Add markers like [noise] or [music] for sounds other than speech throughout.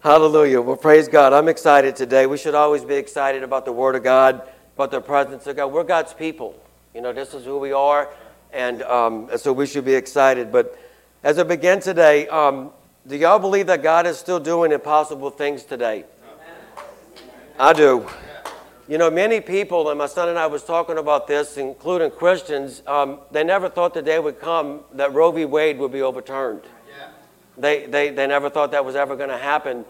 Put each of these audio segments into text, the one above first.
Hallelujah. Well, praise God. I'm excited today. We should always be excited about the Word of God, about the presence of God. We're God's people. You know, this is who we are, and, um, so we should be excited. But as I begin today, um, do y'all believe that God is still doing impossible things today? I do. You know, many people, and my son and I was talking about this, including Christians, um, they never thought the day would come that Roe v. Wade would be overturned. They, they, they never thought that was ever going to happen.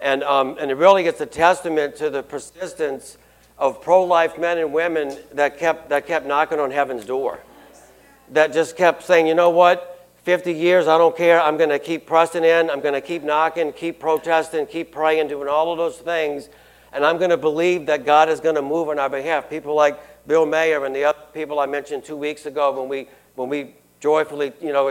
And, um, and it really gets a testament to the persistence of pro life men and women that kept, that kept knocking on heaven's door. That just kept saying, you know what? 50 years, I don't care. I'm going to keep pressing in. I'm going to keep knocking, keep protesting, keep praying, doing all of those things. And I'm going to believe that God is going to move on our behalf. People like Bill Mayer and the other people I mentioned two weeks ago when we, when we joyfully, you know,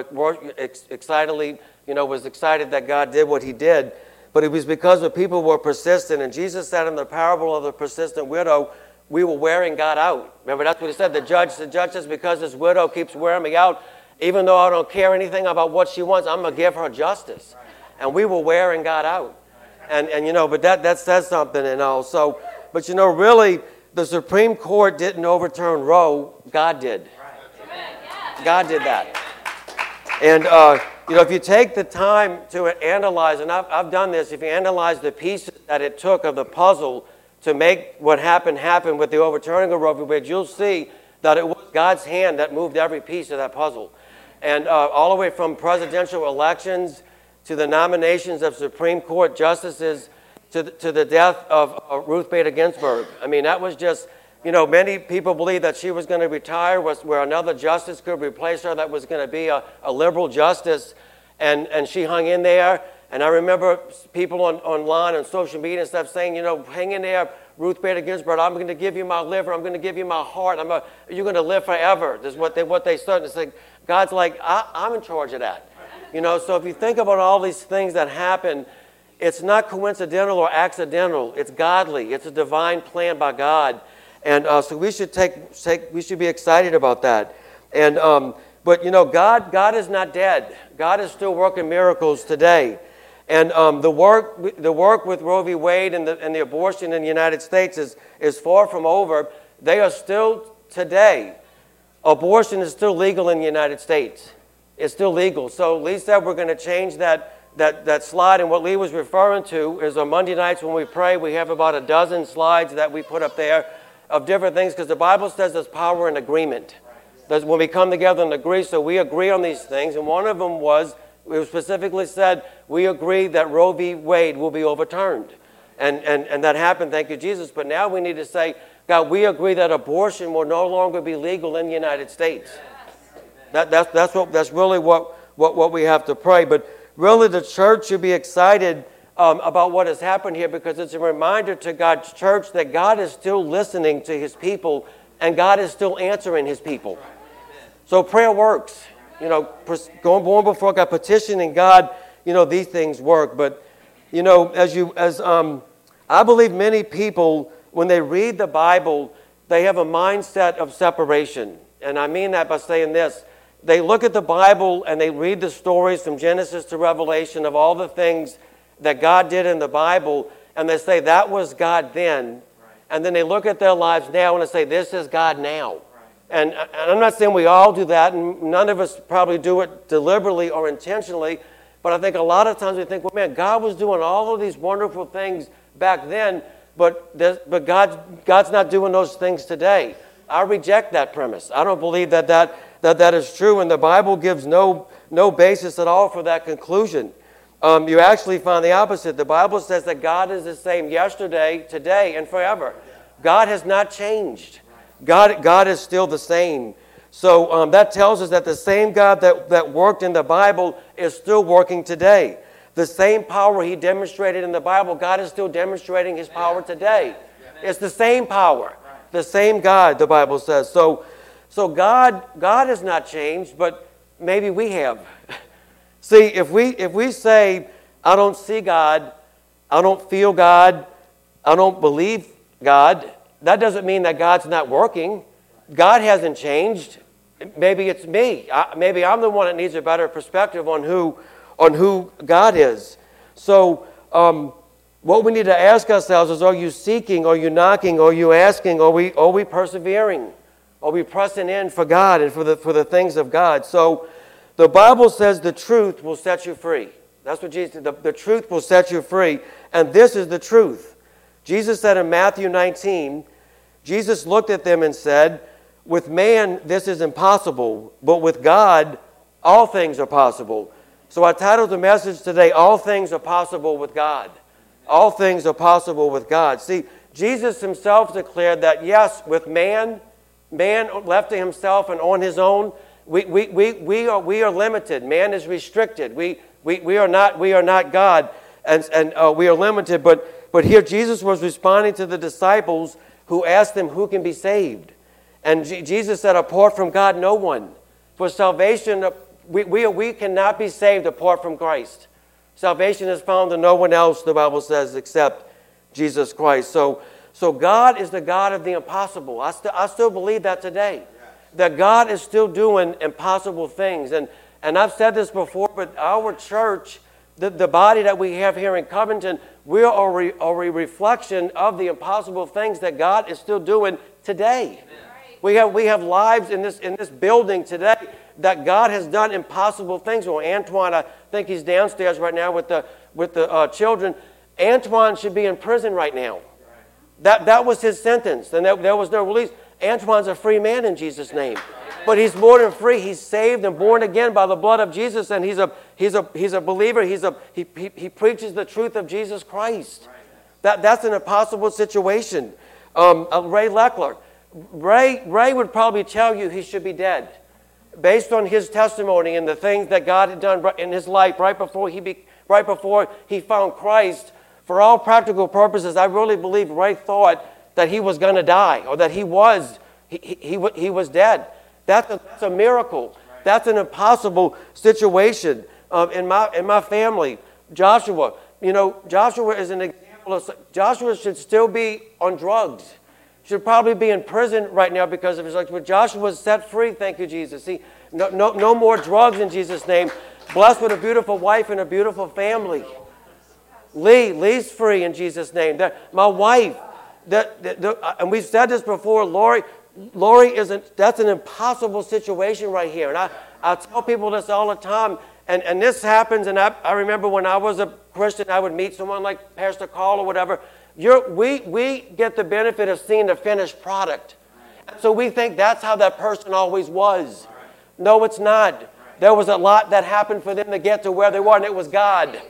excitedly you know, was excited that God did what he did. But it was because the people were persistent. And Jesus said in the parable of the persistent widow, we were wearing God out. Remember, that's what he said. The judge, the judge says, because this widow keeps wearing me out, even though I don't care anything about what she wants, I'm going to give her justice. And we were wearing God out. And, and you know, but that, that says something and all. So, but you know, really, the Supreme Court didn't overturn Roe. God did. God did that. And, uh, you know, if you take the time to analyze, and I've, I've done this, if you analyze the pieces that it took of the puzzle to make what happened happen with the overturning of Roe v. Wade, you'll see that it was God's hand that moved every piece of that puzzle. And uh, all the way from presidential elections to the nominations of Supreme Court justices to the, to the death of uh, Ruth Bader Ginsburg. I mean, that was just you know, many people believe that she was going to retire, was, where another justice could replace her that was going to be a, a liberal justice. And, and she hung in there. And I remember people on, online and social media and stuff saying, you know, hang in there, Ruth Bader Ginsburg, I'm going to give you my liver, I'm going to give you my heart, I'm a, you're going to live forever. This is what they, what they said. It's like, God's like, I, I'm in charge of that. You know, so if you think about all these things that happen, it's not coincidental or accidental. It's godly. It's a divine plan by God. And uh, so we should take, take, we should be excited about that. And, um, but you know, God, God is not dead. God is still working miracles today. And um, the, work, the work with Roe v. Wade and the, and the abortion in the United States is, is far from over. They are still today. Abortion is still legal in the United States. It's still legal. So Lee said we're going to change that, that, that slide. And what Lee was referring to is on Monday nights when we pray, we have about a dozen slides that we put up there of different things because the Bible says there's power in agreement. There's when we come together and agree, so we agree on these things. And one of them was, it specifically said, we agree that Roe v. Wade will be overturned. And, and, and that happened, thank you, Jesus. But now we need to say, God, we agree that abortion will no longer be legal in the United States. That, that's, that's, what, that's really what, what, what we have to pray. But really, the church should be excited um, about what has happened here because it's a reminder to God's church that God is still listening to his people and God is still answering his people. So prayer works. You know, going born before God, petitioning God, you know, these things work. But, you know, as you, as um, I believe many people, when they read the Bible, they have a mindset of separation. And I mean that by saying this. They look at the Bible and they read the stories from Genesis to Revelation of all the things that God did in the Bible, and they say that was God then. And then they look at their lives now and they say, This is God now. And, and I'm not saying we all do that, and none of us probably do it deliberately or intentionally, but I think a lot of times we think, well, man, God was doing all of these wonderful things back then, but, but God, God's not doing those things today. I reject that premise. I don't believe that that, that, that is true, and the Bible gives no, no basis at all for that conclusion um, you actually find the opposite. The Bible says that God is the same yesterday, today, and forever. God has not changed. God, God is still the same. So um, that tells us that the same God that, that worked in the Bible is still working today. The same power he demonstrated in the Bible, God is still demonstrating his power today. It's the same power, the same God, the Bible says. So, so God, God has not changed, but maybe we have. [laughs] See, if we, if we say, I don't see God, I don't feel God, I don't believe God, that doesn't mean that God's not working. God hasn't changed. Maybe it's me. I, maybe I'm the one that needs a better perspective on who, on who God is. So, um, What we need to ask ourselves is are you seeking, are you knocking, are you asking, are we, are we persevering? Are we pressing in for God and for the, for the things of God? So the Bible says the truth will set you free. That's what Jesus the, the truth will set you free. And this is the truth. Jesus said in Matthew 19, Jesus looked at them and said, With man, this is impossible, but with God, all things are possible. So I titled the message today, All Things Are Possible with God. All things are possible with God. See, Jesus himself declared that, yes, with man, man left to himself and on his own, we, we, we, we, are, we are limited. Man is restricted. We, we, we, are, not, we are not God, and, and uh, we are limited. But, but here Jesus was responding to the disciples who asked him, Who can be saved? And G- Jesus said, Apart from God, no one. For salvation, we, we, we cannot be saved apart from Christ. Salvation is found in no one else, the Bible says, except Jesus Christ. So, so God is the God of the impossible. I, st- I still believe that today. That God is still doing impossible things. And, and I've said this before, but our church, the, the body that we have here in Covington, we are a, a reflection of the impossible things that God is still doing today. We have, we have lives in this, in this building today that God has done impossible things. Well, Antoine, I think he's downstairs right now with the, with the uh, children. Antoine should be in prison right now. That, that was his sentence, and that, there was no release. Antoine's a free man in Jesus' name. But he's more than free. He's saved and born again by the blood of Jesus, and he's a, he's a, he's a believer. He's a, he, he, he preaches the truth of Jesus Christ. That, that's an impossible situation. Um, uh, Ray Leckler. Ray, Ray would probably tell you he should be dead based on his testimony and the things that God had done in his life right before he, be, right before he found Christ for all practical purposes, I really believe Ray thought that he was going to die or that he was, he, he, he, was dead. That's a, that's a miracle. That's an impossible situation um, in, my, in my family. Joshua, you know, Joshua is an example of, Joshua should still be on drugs. Should probably be in prison right now because of his drugs. But Joshua was set free, thank you, Jesus. See, no, no, no more drugs in Jesus' name. Blessed with a beautiful wife and a beautiful family. Lee, Lee's free in Jesus' name. my wife, that, uh, and we've said this before, Lori, Lori isn't, that's an impossible situation right here. And I, I tell people this all the time, and, and this happens, and I, I remember when I was a Christian, I would meet someone like Pastor Carl or whatever. You're, we, we get the benefit of seeing the finished product. And so we think that's how that person always was. No, it's not. There was a lot that happened for them to get to where they were, and it was God.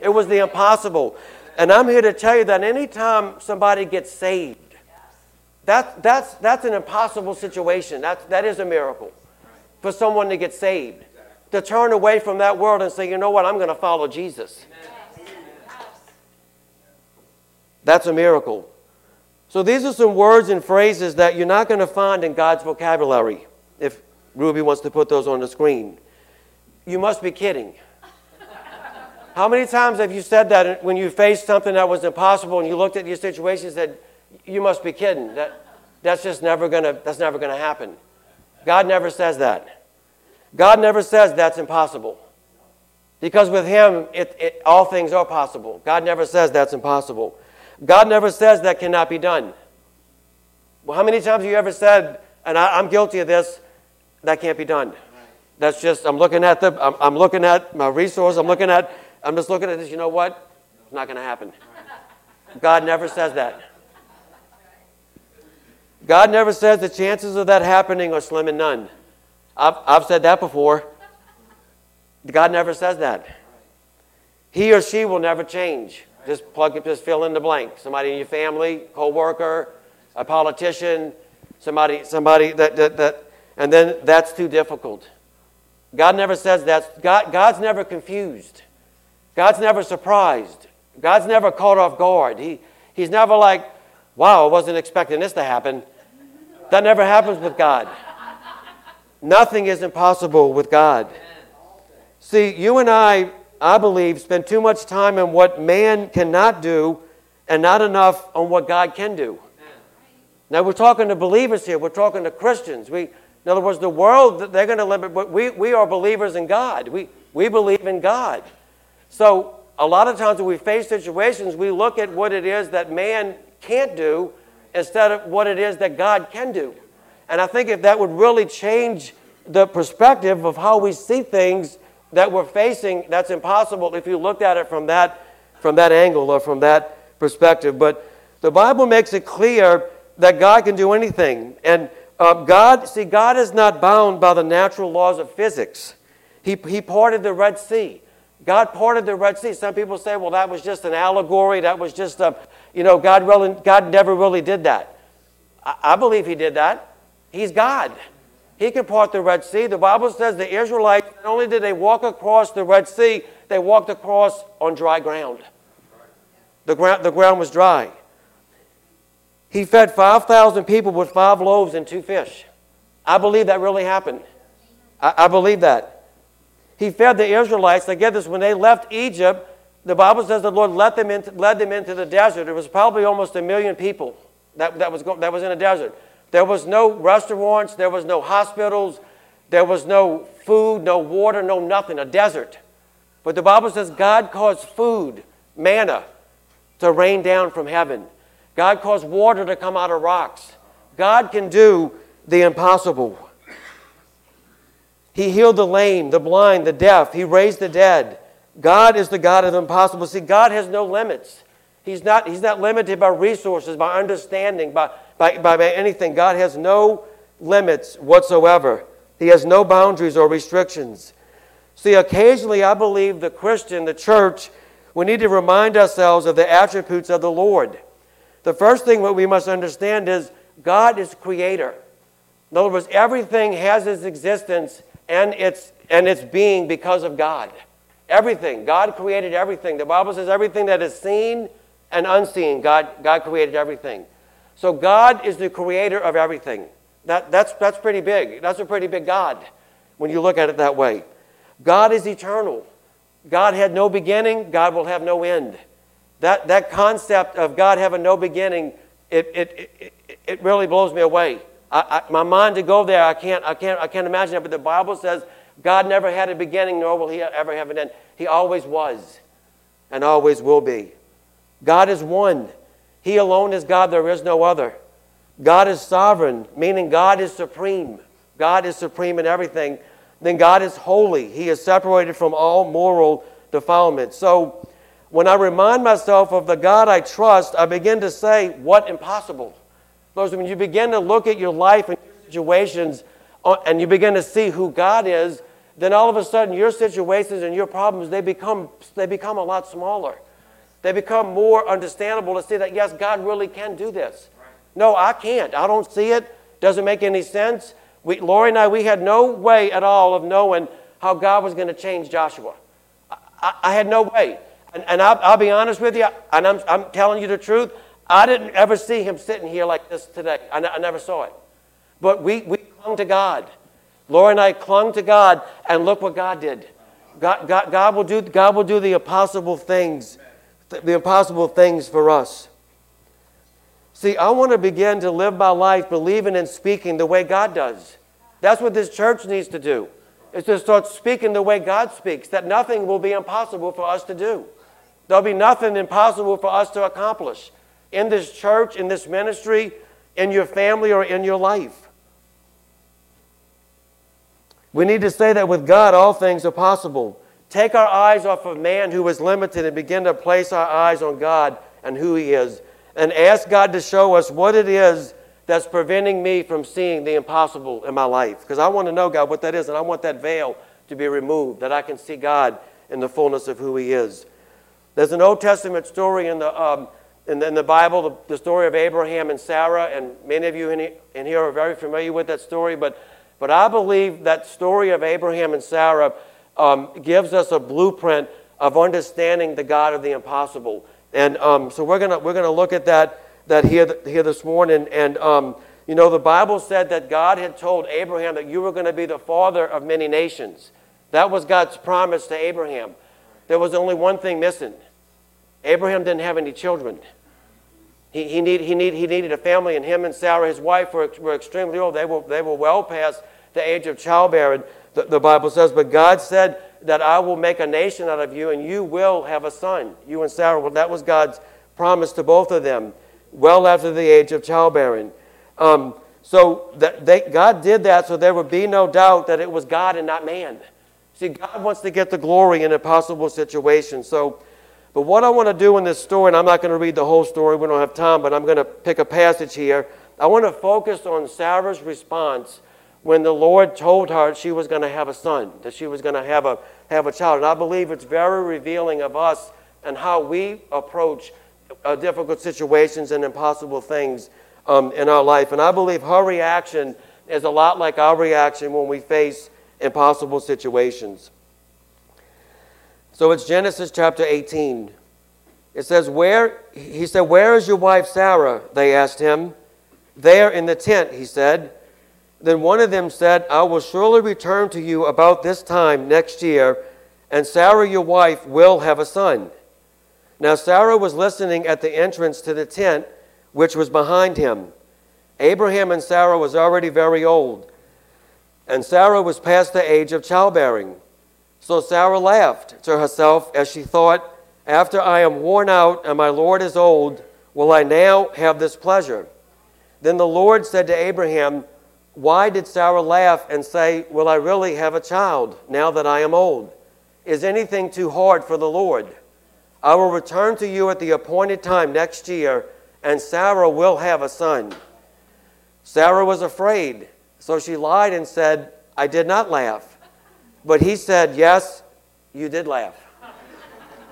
It was the impossible. And I'm here to tell you that anytime somebody gets saved, that, that's, that's an impossible situation. That, that is a miracle for someone to get saved. To turn away from that world and say, you know what, I'm going to follow Jesus. That's a miracle. So these are some words and phrases that you're not going to find in God's vocabulary. If Ruby wants to put those on the screen. You must be kidding. How many times have you said that when you faced something that was impossible and you looked at your situation and said, You must be kidding. That, that's just never gonna that's never gonna happen. God never says that. God never says that's impossible. Because with him, it, it, all things are possible. God never says that's impossible. God never says that cannot be done. Well, how many times have you ever said, and I, am guilty of this, that can't be done? That's just, I'm looking at the, I'm, I'm looking at my resource, I'm looking at I'm just looking at this, you know what? It's not going to happen. God never says that. God never says the chances of that happening are slim and none. I've, I've said that before. God never says that. He or she will never change. Just plug it, just fill in the blank. Somebody in your family, co-worker, a politician, somebody, somebody that, that, that and then that's too difficult. God never says that. God, God's never confused. God's never surprised. God's never caught off guard. He, he's never like, wow, I wasn't expecting this to happen. That never happens with God. Nothing is impossible with God. See, you and I, I believe, spend too much time on what man cannot do and not enough on what God can do. Now, we're talking to believers here. We're talking to Christians. We, in other words, the world, they're going to limit, but we, we are believers in God. We, we believe in God. So a lot of times when we face situations, we look at what it is that man can't do instead of what it is that God can do. And I think if that would really change the perspective of how we see things that we're facing, that's impossible if you looked at it from that, from that angle or from that perspective. But the Bible makes it clear that God can do anything. And uh, God, see, God is not bound by the natural laws of physics. He, he parted the Red Sea. God parted the Red Sea. Some people say, well, that was just an allegory. That was just a, you know, God, really, God never really did that. I, I believe He did that. He's God. He can part the Red Sea. The Bible says the Israelites, not only did they walk across the Red Sea, they walked across on dry ground. The ground, the ground was dry. He fed 5,000 people with five loaves and two fish. I believe that really happened. I, I believe that. He fed the Israelites. I get this, when they left Egypt, the Bible says the Lord led them into, led them into the desert. It was probably almost a million people that, that, was, that was in a desert. There was no restaurants, there was no hospitals, there was no food, no water, no nothing, a desert. But the Bible says God caused food, manna, to rain down from heaven. God caused water to come out of rocks. God can do the impossible. He healed the lame, the blind, the deaf. He raised the dead. God is the God of the impossible. See, God has no limits. He's not, he's not limited by resources, by understanding, by, by, by anything. God has no limits whatsoever. He has no boundaries or restrictions. See, occasionally I believe the Christian, the church, we need to remind ourselves of the attributes of the Lord. The first thing that we must understand is God is creator. In other words, everything has its existence and its, and its being because of God. Everything. God created everything. The Bible says everything that is seen and unseen, God, God created everything. So God is the creator of everything. That, that's, that's pretty big. That's a pretty big God when you look at it that way. God is eternal. God had no beginning, God will have no end. That, that concept of God having no beginning, it, it, it, it really blows me away. I, I, my mind to go there, I can't, I, can't, I can't imagine it, but the Bible says God never had a beginning, nor will he ever have an end. He always was and always will be. God is one. He alone is God, there is no other. God is sovereign, meaning God is supreme. God is supreme in everything. Then God is holy. He is separated from all moral defilement. So, when I remind myself of the God I trust, I begin to say, What impossible? Because when you begin to look at your life and your situations uh, and you begin to see who God is, then all of a sudden your situations and your problems they become, they become a lot smaller. They become more understandable to see that, yes, God really can do this. No, I can't. I don't see it. Doesn't make any sense. We, Lori and I, we had no way at all of knowing how God was going to change Joshua. I, I, I had no way. And, and I'll, I'll, be honest with you, and I'm, I'm, telling you the truth. I didn't ever see him sitting here like this today. I, n- I never saw it. But we, we clung to God. Laura and I clung to God, and look what God did. God, God, God, will, do, God will do the impossible things, the impossible things for us. See, I want to begin to live my life believing and speaking the way God does. That's what this church needs to do, is to start speaking the way God speaks, that nothing will be impossible for us to do. There'll be nothing impossible for us to accomplish in this church, in this ministry, in your family, or in your life. We need to say that with God, all things are possible. Take our eyes off of man who is limited and begin to place our eyes on God and who He is. And ask God to show us what it is that's preventing me from seeing the impossible in my life. Because I want to know, God, what that is, and I want that veil to be removed, that I can see God in the fullness of who He is. There's an Old Testament story in the, um, in, the in, the, Bible, the, the, story of Abraham and Sarah, and many of you in, in here are very familiar with that story. But, but I believe that story of Abraham and Sarah um, gives us a blueprint of understanding the God of the impossible. And um, so we're going we're gonna look at that, that here, here this morning. And, um, you know, the Bible said that God had told Abraham that you were going to be the father of many nations. That was God's promise to Abraham. There was only one thing missing Abraham didn't have any children. He, he, need, he, need, he needed a family, and him and Sarah, his wife, were, were extremely old. They were, they were well past the age of childbearing, the, the Bible says. But God said that I will make a nation out of you and you will have a son, you and Sarah. Well, that was God's promise to both of them well after the age of childbearing. Um, so that they, God did that so there would be no doubt that it was God and not man. See, God wants to get the glory in impossible situations. So, but what I want to do in this story, and I'm not going to read the whole story, we don't have time, but I'm going to pick a passage here. I want to focus on Sarah's response when the Lord told her she was going to have a son, that she was going to have a, have a child. And I believe it's very revealing of us and how we approach uh, difficult situations and impossible things um, in our life. And I believe her reaction is a lot like our reaction when we face impossible situations. So it's Genesis chapter 18. It says, Where, he said, Where is your wife Sarah? They asked him. There in the tent, he said. Then one of them said, I will surely return to you about this time next year, and Sarah your wife will have a son. Now Sarah was listening at the entrance to the tent, which was behind him. Abraham and Sarah was already very old, and Sarah was past the age of childbearing. So Sarah laughed to herself as she thought, After I am worn out and my Lord is old, will I now have this pleasure? Then the Lord said to Abraham, Why did Sarah laugh and say, Will I really have a child now that I am old? Is anything too hard for the Lord? I will return to you at the appointed time next year, and Sarah will have a son. Sarah was afraid, so she lied and said, I did not laugh. But he said, Yes, you did laugh.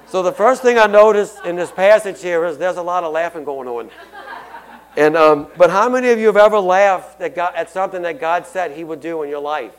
So the first thing I noticed in this passage here is there's a lot of laughing going on. And, um, but how many of you have ever laughed at, God, at something that God said He would do in your life?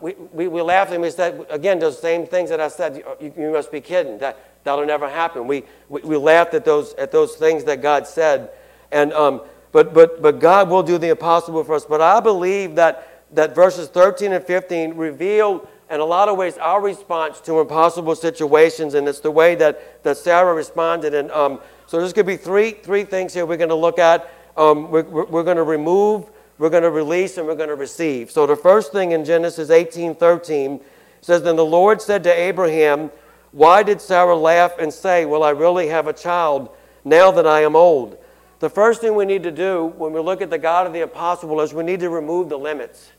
We, we, we laughed and we said, again, those same things that I said, you, you must be kidding. That, That'll never happen. We, we, we laughed at those, at those things that God said. And, um, but, but, but God will do the impossible for us. But I believe that, that verses 13 and 15 reveal, in a lot of ways, our response to impossible situations. And it's the way that, that Sarah responded. And um, so there's going to be three, three things here we're going to look at. Um, we're, we're going to remove, we're going to release, and we're going to receive. So the first thing in Genesis 18 13 says, Then the Lord said to Abraham, why did Sarah laugh and say, Will I really have a child now that I am old? The first thing we need to do when we look at the God of the impossible is we need to remove the limits.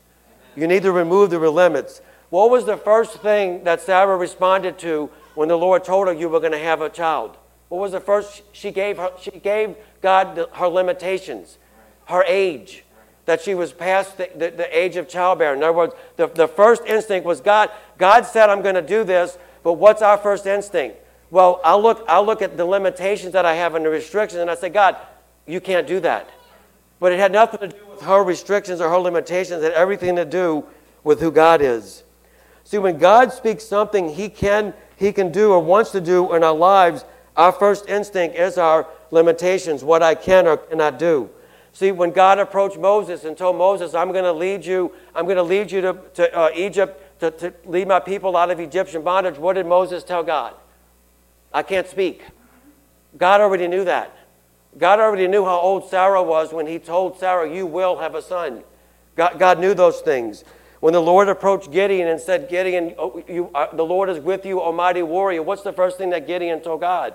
You need to remove the limits. What was the first thing that Sarah responded to when the Lord told her you were going to have a child? What was the first? She gave, her, she gave God the, her limitations, her age, that she was past the, the, the age of childbearing. In other words, the, the first instinct was God, God said, I'm going to do this, but what's our first instinct? Well, I'll look, I'll look at the limitations that I have and the restrictions, and I say, God, you can't do that. But it had nothing to do with her restrictions or her limitations. It had everything to do with who God is. See, when God speaks something he can, he can do or wants to do in our lives, our first instinct is our limitations, what I can or cannot do. See, when God approached Moses and told Moses, I'm going to lead you, I'm going to lead you to, to uh, Egypt to, to lead my people out of Egyptian bondage, what did Moses tell God? I can't speak. God already knew that. God already knew how old Sarah was when he told Sarah, You will have a son. God, God knew those things. When the Lord approached Gideon and said, Gideon, oh, you, uh, the Lord is with you, almighty warrior, what's the first thing that Gideon told God?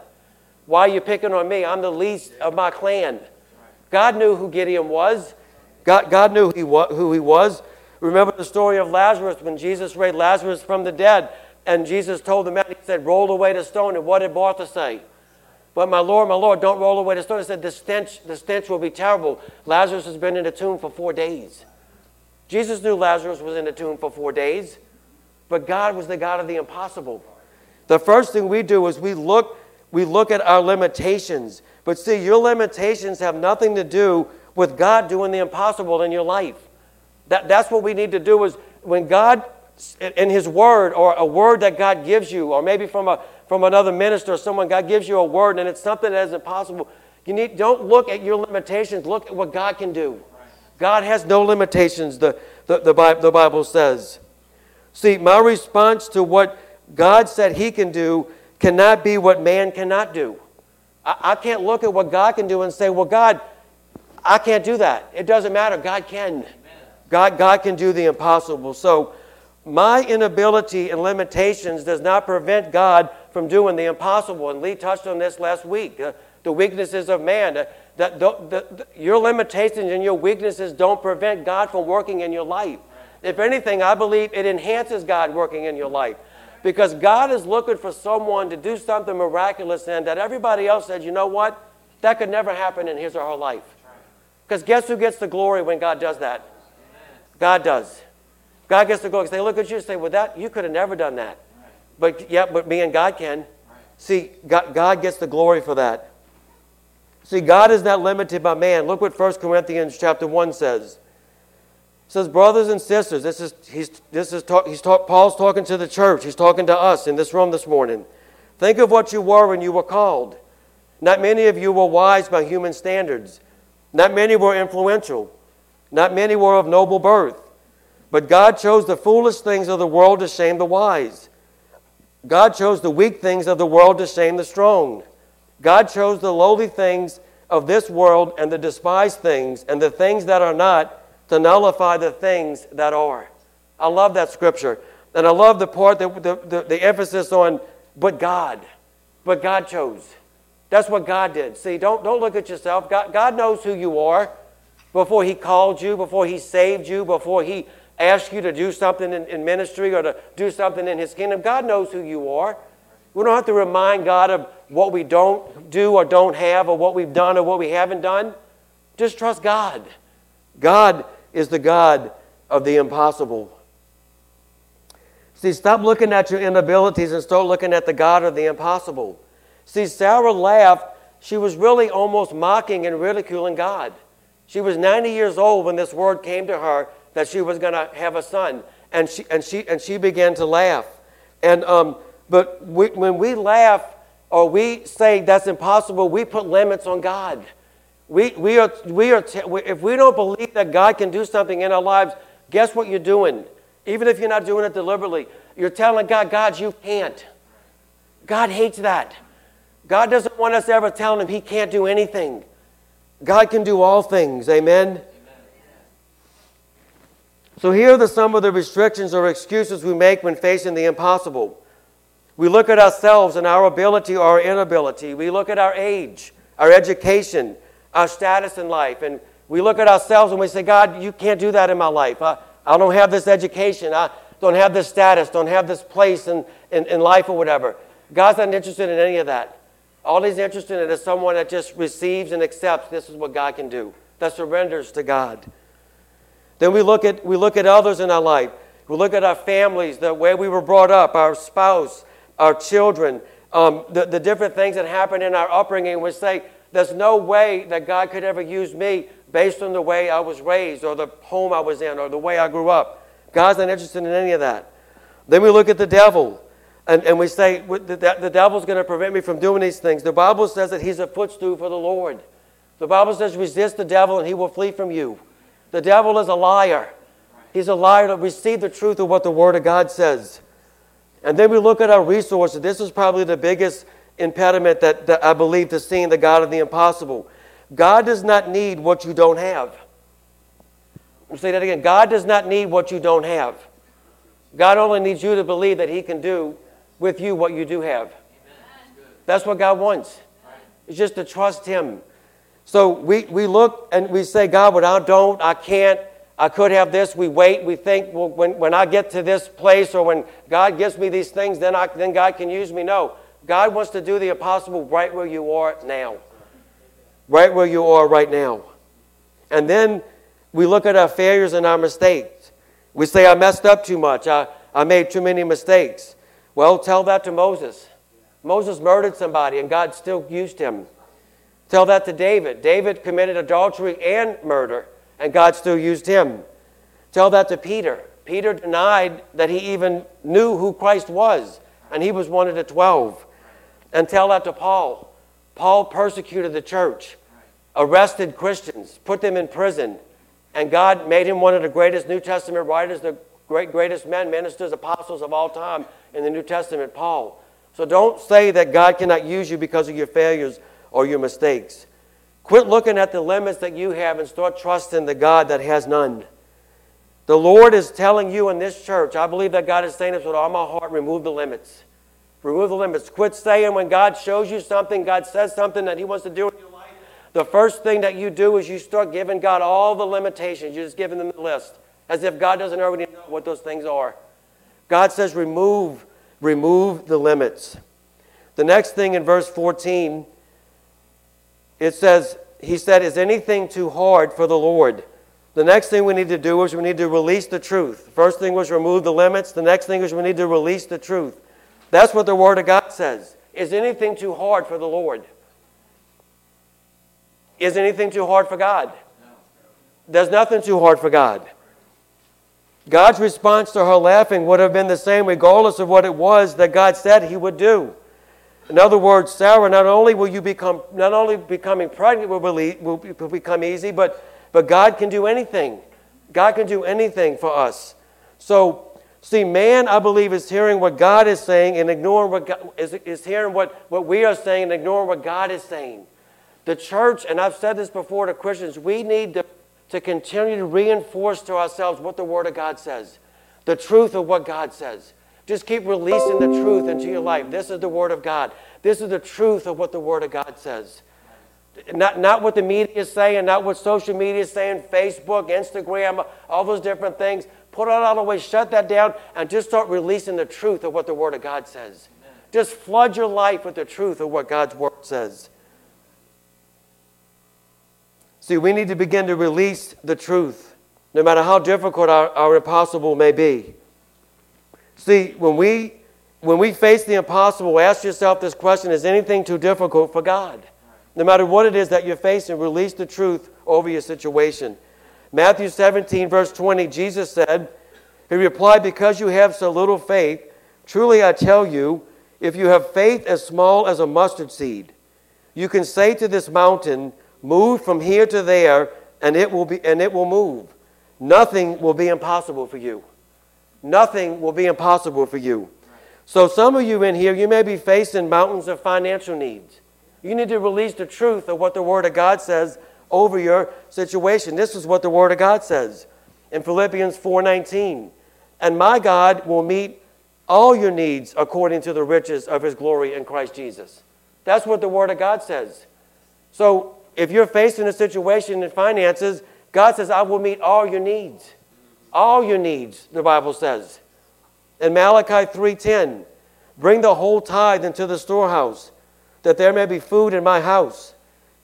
Why are you picking on me? I'm the least of my clan. God knew who Gideon was. God, God knew he, who he was. Remember the story of Lazarus when Jesus raised Lazarus from the dead, and Jesus told the man, He said, Roll away the stone. And what did Martha say? But my Lord, my Lord, don't roll away the stone. He said, The stench, the stench will be terrible. Lazarus has been in the tomb for four days. Jesus knew Lazarus was in the tomb for four days, but God was the God of the impossible. The first thing we do is we look, we look at our limitations. But see, your limitations have nothing to do with God doing the impossible in your life. That, that's what we need to do is when God, in His Word, or a word that God gives you, or maybe from, a, from another minister or someone, God gives you a word and it's something that is impossible. You need, don't look at your limitations, look at what God can do. God has no limitations, the, the, the, Bible, the Bible says. See, my response to what God said He can do cannot be what man cannot do. I, I can't look at what God can do and say, well, God, I can't do that. It doesn't matter. God can. God, God can do the impossible. So, my inability and limitations does not prevent God from doing the impossible. And Lee touched on this last week uh, the weaknesses of man. Uh, that the, the, your limitations and your weaknesses don't prevent God from working in your life. If anything, I believe it enhances God working in your life. Because God is looking for someone to do something miraculous and that everybody else said, you know what? That could never happen in his or her life. Because guess who gets the glory when God does that? God does. God gets the glory. They look at you and say, well, that, you could have never done that. But yeah, but me and God can. See, God, God gets the glory for that. See, God is not limited by man. Look what 1 Corinthians chapter 1 says. It says, brothers and sisters, this is, he's, this is talk, he's talk, Paul's talking to the church. He's talking to us in this room this morning. Think of what you were when you were called. Not many of you were wise by human standards. Not many were influential. Not many were of noble birth. But God chose the foolish things of the world to shame the wise. God chose the weak things of the world to shame the strong. God chose the lowly things of this world and the despised things and the things that are not to nullify the things that are. I love that scripture. And I love the part, that, the, the, the emphasis on, but God. But God chose. That's what God did. See, don't, don't look at yourself. God, God knows who you are before He called you, before He saved you, before He asked you to do something in, in ministry or to do something in His kingdom. God knows who you are. We don't have to remind God of what we don't do or don't have or what we've done or what we haven't done. Just trust God. God is the God of the impossible. See, stop looking at your inabilities and start looking at the God of the impossible. See, Sarah laughed. She was really almost mocking and ridiculing God. She was 90 years old when this word came to her that she was going to have a son. And she, and, she, and she began to laugh. And um, but we, when we laugh or we say that's impossible, we put limits on God. We, we are, we are t- if we don't believe that God can do something in our lives, guess what you're doing? Even if you're not doing it deliberately, you're telling God, God, you can't. God hates that. God doesn't want us ever telling him he can't do anything. God can do all things. Amen? So here are the, some of the restrictions or excuses we make when facing the impossible. We look at ourselves and our ability or our inability. We look at our age, our education, our status in life. And we look at ourselves and we say, God, you can't do that in my life. I, I don't have this education. I don't have this status, don't have this place in, in, in life or whatever. God's not interested in any of that. All he's interested in is someone that just receives and accepts this is what God can do, that surrenders to God. Then we look at, we look at others in our life. We look at our families, the way we were brought up, our spouse, our children, um, the, the different things that happened in our upbringing, we say, there's no way that God could ever use me based on the way I was raised or the home I was in or the way I grew up. God's not interested in any of that. Then we look at the devil and, and we say, the, the devil's going to prevent me from doing these things. The Bible says that he's a footstool for the Lord. The Bible says, resist the devil and he will flee from you. The devil is a liar. He's a liar to receive the truth of what the Word of God says. And then we look at our resources. This is probably the biggest impediment that, that I believe to seeing the God of the impossible. God does not need what you don't have. I'll say that again. God does not need what you don't have. God only needs you to believe that He can do with you what you do have. That's what God wants. It's just to trust Him. So we, we look and we say, God, what I don't, I can't, I could have this. We wait. We think, well, when, when I get to this place or when God gives me these things, then, I, then God can use me. No. God wants to do the impossible right where you are now. Right where you are right now. And then we look at our failures and our mistakes. We say, I messed up too much. I, I made too many mistakes. Well, tell that to Moses. Moses murdered somebody and God still used him. Tell that to David. David committed adultery and murder and God still used him. Tell that to Peter. Peter denied that he even knew who Christ was, and he was one of the twelve. And tell that to Paul. Paul persecuted the church, arrested Christians, put them in prison, and God made him one of the greatest New Testament writers, the great, greatest men, ministers, apostles of all time in the New Testament, Paul. So don't say that God cannot use you because of your failures or your mistakes. Quit looking at the limits that you have and start trusting the God that has none. The Lord is telling you in this church, I believe that God is saying this with all my heart remove the limits. Remove the limits. Quit saying when God shows you something, God says something that He wants to do in your life. The first thing that you do is you start giving God all the limitations. You're just giving them the list as if God doesn't already know what those things are. God says, remove, remove the limits. The next thing in verse 14, it says, He said, Is anything too hard for the Lord? The next thing we need to do is we need to release the truth. First thing was remove the limits. The next thing is we need to release the truth. That's what the Word of God says. Is anything too hard for the Lord? Is anything too hard for God? There's nothing too hard for God. God's response to her laughing would have been the same regardless of what it was that God said he would do. In other words, Sarah, not only will you become, not only becoming pregnant will, be, will become easy, but but God can do anything. God can do anything for us. So, see, man, I believe, is hearing what God is saying and ignoring what God, is, is hearing what, what we are saying and ignoring what God is saying. The church, and I've said this before to Christians, we need to, to continue to reinforce to ourselves what the Word of God says, the truth of what God says. Just keep releasing the truth into your life. This is the Word of God. This is the truth of what the Word of God says. Not, not what the media is saying, not what social media is saying, Facebook, Instagram, all those different things. Put it all the way, shut that down, and just start releasing the truth of what the Word of God says. Amen. Just flood your life with the truth of what God's Word says. See, we need to begin to release the truth, no matter how difficult our, our impossible may be. See, when we, when we face the impossible, ask yourself this question Is anything too difficult for God? No matter what it is that you're facing, release the truth over your situation. Matthew 17, verse 20, Jesus said, He replied, Because you have so little faith, truly I tell you, if you have faith as small as a mustard seed, you can say to this mountain, Move from here to there, and it will, be, and it will move. Nothing will be impossible for you. Nothing will be impossible for you. So, some of you in here, you may be facing mountains of financial needs. You need to release the truth of what the Word of God says over your situation. This is what the Word of God says in Philippians 4:19. And my God will meet all your needs according to the riches of his glory in Christ Jesus. That's what the Word of God says. So if you're facing a situation in finances, God says, I will meet all your needs. All your needs, the Bible says. In Malachi 3:10, bring the whole tithe into the storehouse that there may be food in my house.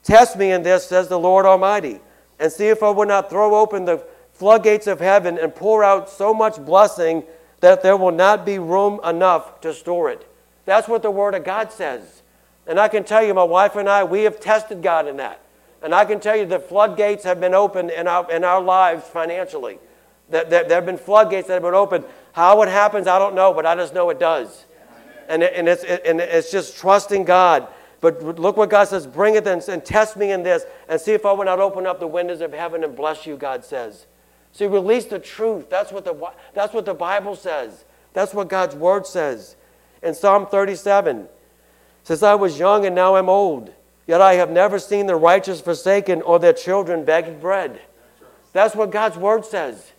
Test me in this, says the Lord Almighty, and see if I will not throw open the floodgates of heaven and pour out so much blessing that there will not be room enough to store it. That's what the Word of God says. And I can tell you, my wife and I, we have tested God in that. And I can tell you the floodgates have been opened in our, in our lives financially. That, that there have been floodgates that have been opened. How it happens, I don't know, but I just know it does. And, and, it's, and it's just trusting God. But look what God says bring it and, and test me in this and see if I will not open up the windows of heaven and bless you, God says. See, release the truth. That's what the, that's what the Bible says. That's what God's word says. In Psalm 37, says, I was young and now I'm old, yet I have never seen the righteous forsaken or their children begging bread. That's what God's word says.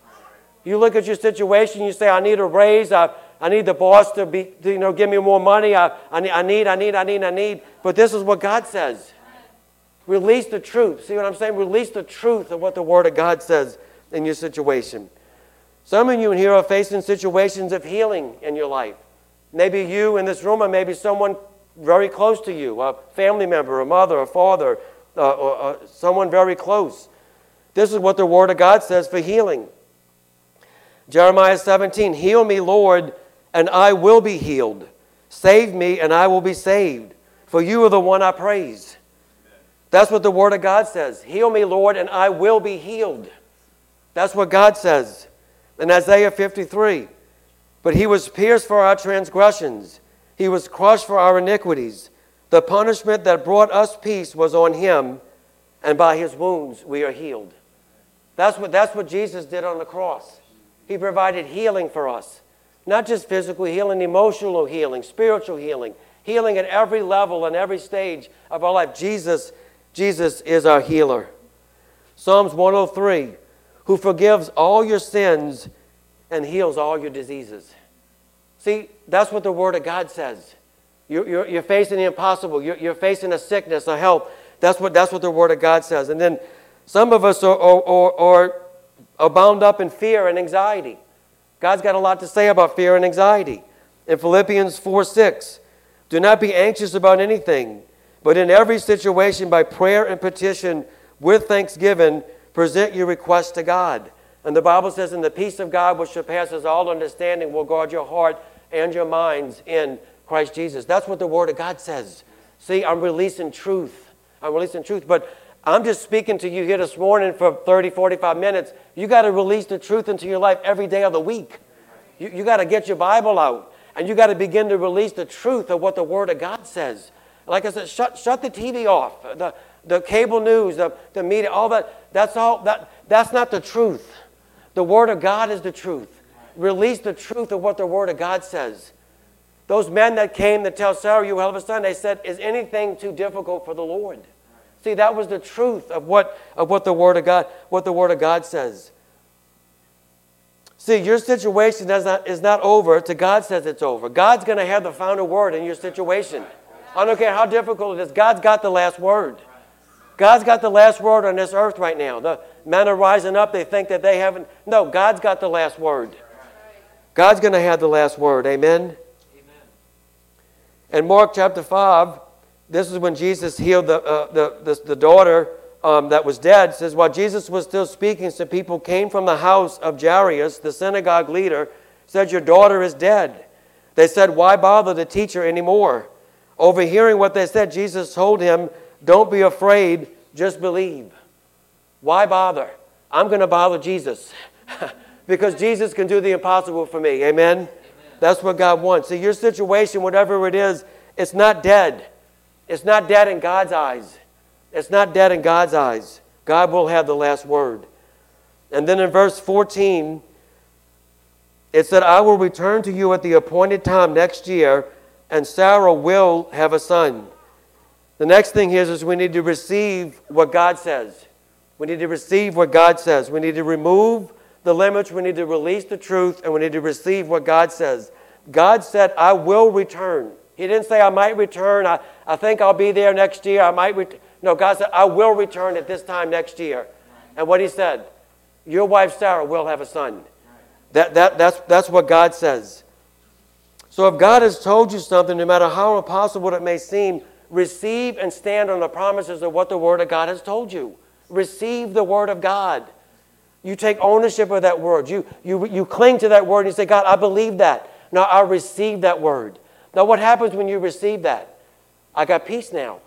You look at your situation, you say, I need a raise, I, I need the boss to be, to, you know, give me more money. I, I, need, I need, I need, I need. But this is what God says. Release the truth. See what I'm saying? Release the truth of what the Word of God says in your situation. Some of you in here are facing situations of healing in your life. Maybe you in this room, or maybe someone very close to you, a family member, a mother, a father, uh, or uh, someone very close. This is what the Word of God says for healing. Jeremiah 17, Heal me, Lord, and I will be healed. Save me, and I will be saved. For you are the one I praise. That's what the Word of God says. Heal me, Lord, and I will be healed. That's what God says in Isaiah 53. But he was pierced for our transgressions, he was crushed for our iniquities. The punishment that brought us peace was on him, and by his wounds we are healed. That's what, that's what Jesus did on the cross. He provided healing for us. Not just physical healing, emotional healing, spiritual healing, healing at every level and every stage of our life. Jesus, Jesus is our healer. Psalms 103 who forgives all your sins and heals all your diseases. See, that's what the Word of God says. You're, you're, you're facing the impossible. You're, you're, facing a sickness, a health. That's what, that's what the Word of God says. And then some of us are, are, are, are bound up in fear and anxiety. God's got a lot to say about fear and anxiety. In Philippians 4 6, do not be anxious about anything, but in every situation, by prayer and petition, with thanksgiving, present your requests to God. And the Bible says, "In the peace of God, which surpasses all understanding, will guard your heart and your minds in Christ Jesus. That's what the Word of God says. See, I'm releasing truth. I'm releasing truth. But I'm just speaking to you here this morning for 30, 45 minutes. You got to release the truth into your life every day of the week. You, you got to get your Bible out and you got to begin to release the truth of what the Word of God says. Like I said, shut, shut the TV off, the, the cable news, the, the media, all that. That's, all, that, that's not the truth. The Word of God is the truth. Release the truth of what the Word of God says. Those men that came to tell Sarah, you will have a son, they said, Is anything too difficult for the Lord? See, that was the truth of what, of what the Word of God, what the Word of God says. See, your situation is not, is not over till God says it's over. God's going to have the final word in your situation. I don't care how difficult it is, God's got the last word. God's got the last word on this earth right now. The men are rising up, they think that they haven't. No, God's got the last word. God's going to have the last word. Amen? Amen? In Mark chapter 5, this is when Jesus healed the, uh, the, the, the, daughter um, that was dead. It says, While Jesus was still speaking, some people came from the house of Jairus, the synagogue leader, said, Your daughter is dead. They said, Why bother the teacher anymore? Overhearing what they said, Jesus told him, Don't be afraid, just believe. Why bother? I'm going to bother Jesus [laughs] because Jesus can do the impossible for me. Amen? That's what God wants. See, your situation, whatever it is, it's not dead. It's not dead in God's eyes. It's not dead in God's eyes. God will have the last word. And then in verse 14, it said, I will return to you at the appointed time next year, and Sarah will have a son. The next thing is, is we need to receive what God says. We need to receive what God says. We need to remove the limits, we need to release the truth, and we need to receive what God says. God said, I will return. He didn't say, I might return. I, I think I'll be there next year. I might ret-. No, God said, I will return at this time next year. And what He said, your wife Sarah will have a son. That, that, that's, that's what God says. So if God has told you something, no matter how impossible it may seem, receive and stand on the promises of what the Word of God has told you. Receive the Word of God. You take ownership of that word. You, you, you cling to that word and you say, God, I believe that. Now I receive that word. Now, what happens when you receive that? I got peace now.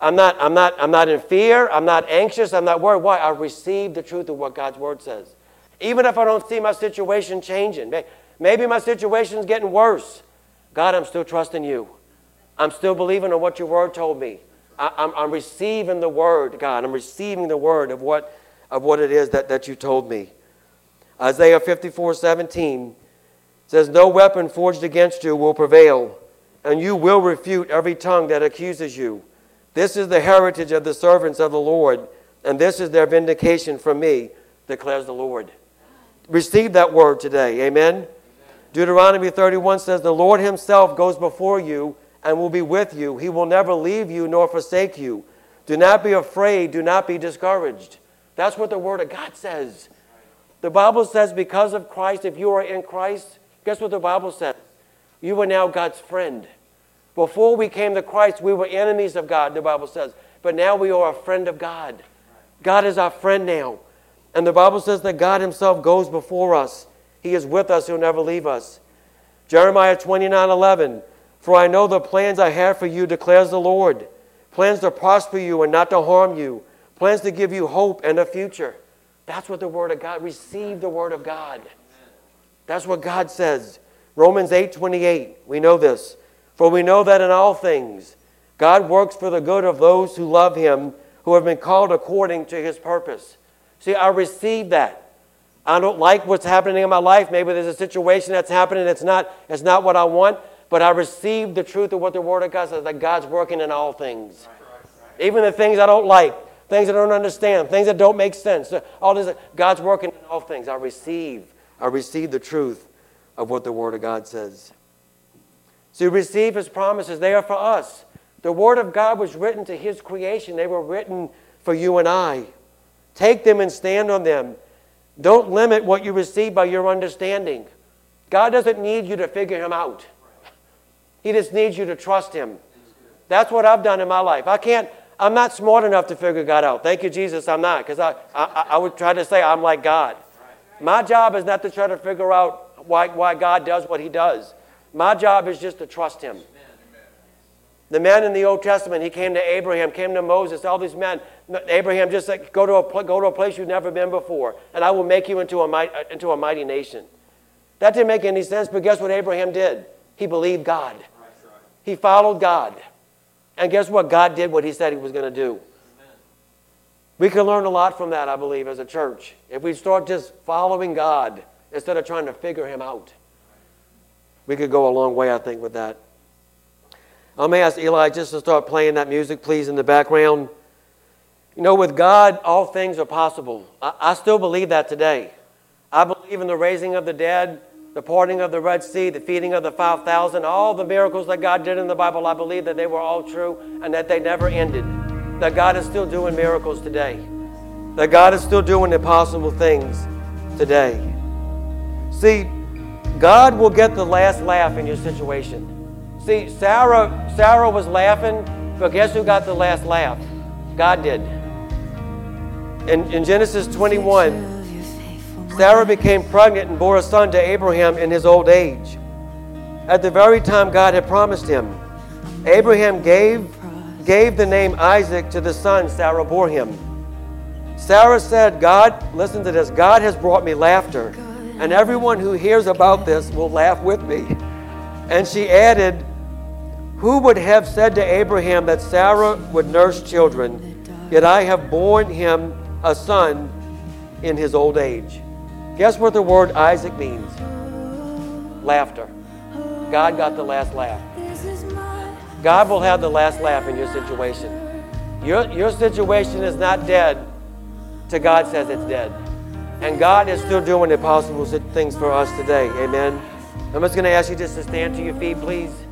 I'm not, I'm, not, I'm not in fear. I'm not anxious. I'm not worried. Why? I received the truth of what God's word says. Even if I don't see my situation changing, maybe my situation is getting worse. God, I'm still trusting you. I'm still believing in what your word told me. I, I'm, I'm receiving the word, God. I'm receiving the word of what of what it is that, that you told me. Isaiah 54 17 says, No weapon forged against you will prevail, and you will refute every tongue that accuses you. This is the heritage of the servants of the Lord, and this is their vindication from me, declares the Lord. Receive that word today. Amen. Amen. Deuteronomy 31 says, The Lord Himself goes before you and will be with you. He will never leave you nor forsake you. Do not be afraid, do not be discouraged. That's what the Word of God says. The Bible says, because of Christ, if you are in Christ, guess what the Bible says? You are now God's friend. Before we came to Christ, we were enemies of God, the Bible says. But now we are a friend of God. God is our friend now. And the Bible says that God Himself goes before us. He is with us, He'll never leave us. Jeremiah 29 11. For I know the plans I have for you, declares the Lord plans to prosper you and not to harm you plans to give you hope and a future. That's what the Word of God, receive the Word of God. That's what God says. Romans 8 28, we know this. For we know that in all things, God works for the good of those who love Him, who have been called according to His purpose. See, I receive that. I don't like what's happening in my life. Maybe there's a situation that's happening that's not, it's not what I want, but I receive the truth of what the Word of God says that God's working in all things. Even the things I don't like, things I don't understand, things that don't make sense. All this, God's working in all things. I receive. I receive the truth of what the Word of God says. So you receive His promises. They are for us. The Word of God was written to His creation, they were written for you and I. Take them and stand on them. Don't limit what you receive by your understanding. God doesn't need you to figure Him out, He just needs you to trust Him. That's what I've done in my life. I can't, I'm not smart enough to figure God out. Thank you, Jesus, I'm not, because I, I, I would try to say I'm like God. My job is not to try to figure out why, why God does what He does. My job is just to trust Him. The men in the Old Testament, he came to Abraham, came to Moses, all these men. Abraham just said, go to a, go to a place you've never been before, and I will make you into a, might, uh, into a mighty nation. That didn't make any sense, but guess what Abraham did? He believed God. He followed God. And guess what? God did what he said he was going to do. We can learn a lot from that, I believe, as a church. If we start just following God instead of trying to figure him out, we could go a long way, I think, with that. Going to ask Eli just to start playing that music, please, in the background. You know, with God, all things are possible. I, I still believe that today. I believe in the raising of the dead, the parting of the Red Sea, the feeding of the 5,000, all the miracles that God did in the Bible. I believe that they were all true and that they never ended. That God is still doing miracles today. That God is still doing impossible things today. See, God will get the last laugh in your situation. See, Sarah, Sarah was laughing, but guess who got the last laugh? God did. In, in Genesis 21, Sarah became pregnant and bore a son to Abraham in his old age. At the very time God had promised him, Abraham gave, gave the name Isaac to the son Sarah bore him. Sarah said, God, listen to this, God has brought me laughter, and everyone who hears about this will laugh with me. And she added, Who would have said to Abraham that Sarah would nurse children, yet I have borne him a son in his old age? Guess what the word Isaac means? Laughter. God got the last laugh. God will have the last laugh in your situation. Your, your situation is not dead till God says it's dead. And God is still doing impossible things for us today. Amen. I'm just going to ask you just to stand to your feet, please.